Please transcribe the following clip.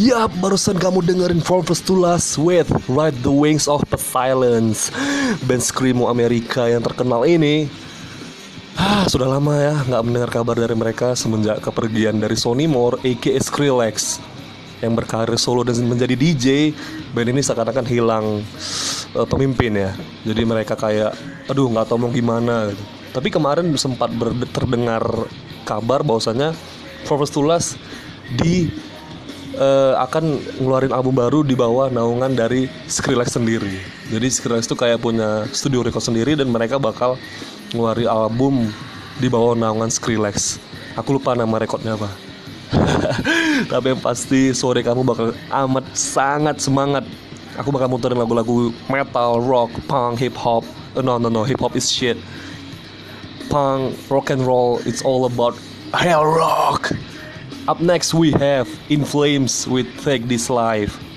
Yap, barusan kamu dengerin From First to Last with Ride the Wings of the Silence. Band Screamo Amerika yang terkenal ini. Ah, sudah lama ya nggak mendengar kabar dari mereka semenjak kepergian dari Sony Moore aka Skrillex yang berkarir solo dan menjadi DJ band ini seakan-akan hilang uh, pemimpin ya. Jadi mereka kayak aduh nggak tahu mau gimana. Tapi kemarin sempat terdengar kabar bahwasanya For First to Last di eh, akan ngeluarin album baru di bawah naungan dari Skrillex sendiri. Jadi Skrillex itu kayak punya studio record sendiri dan mereka bakal ngeluarin album di bawah naungan Skrillex. Aku lupa nama rekodnya apa. Tapi yang pasti sore kamu bakal amat sangat semangat. Aku bakal muterin lagu-lagu metal, rock, punk, hip hop. Eh, no no no, hip hop is shit. Punk, rock and roll, it's all about hell rock. Up next we have In Flames with Take This Life.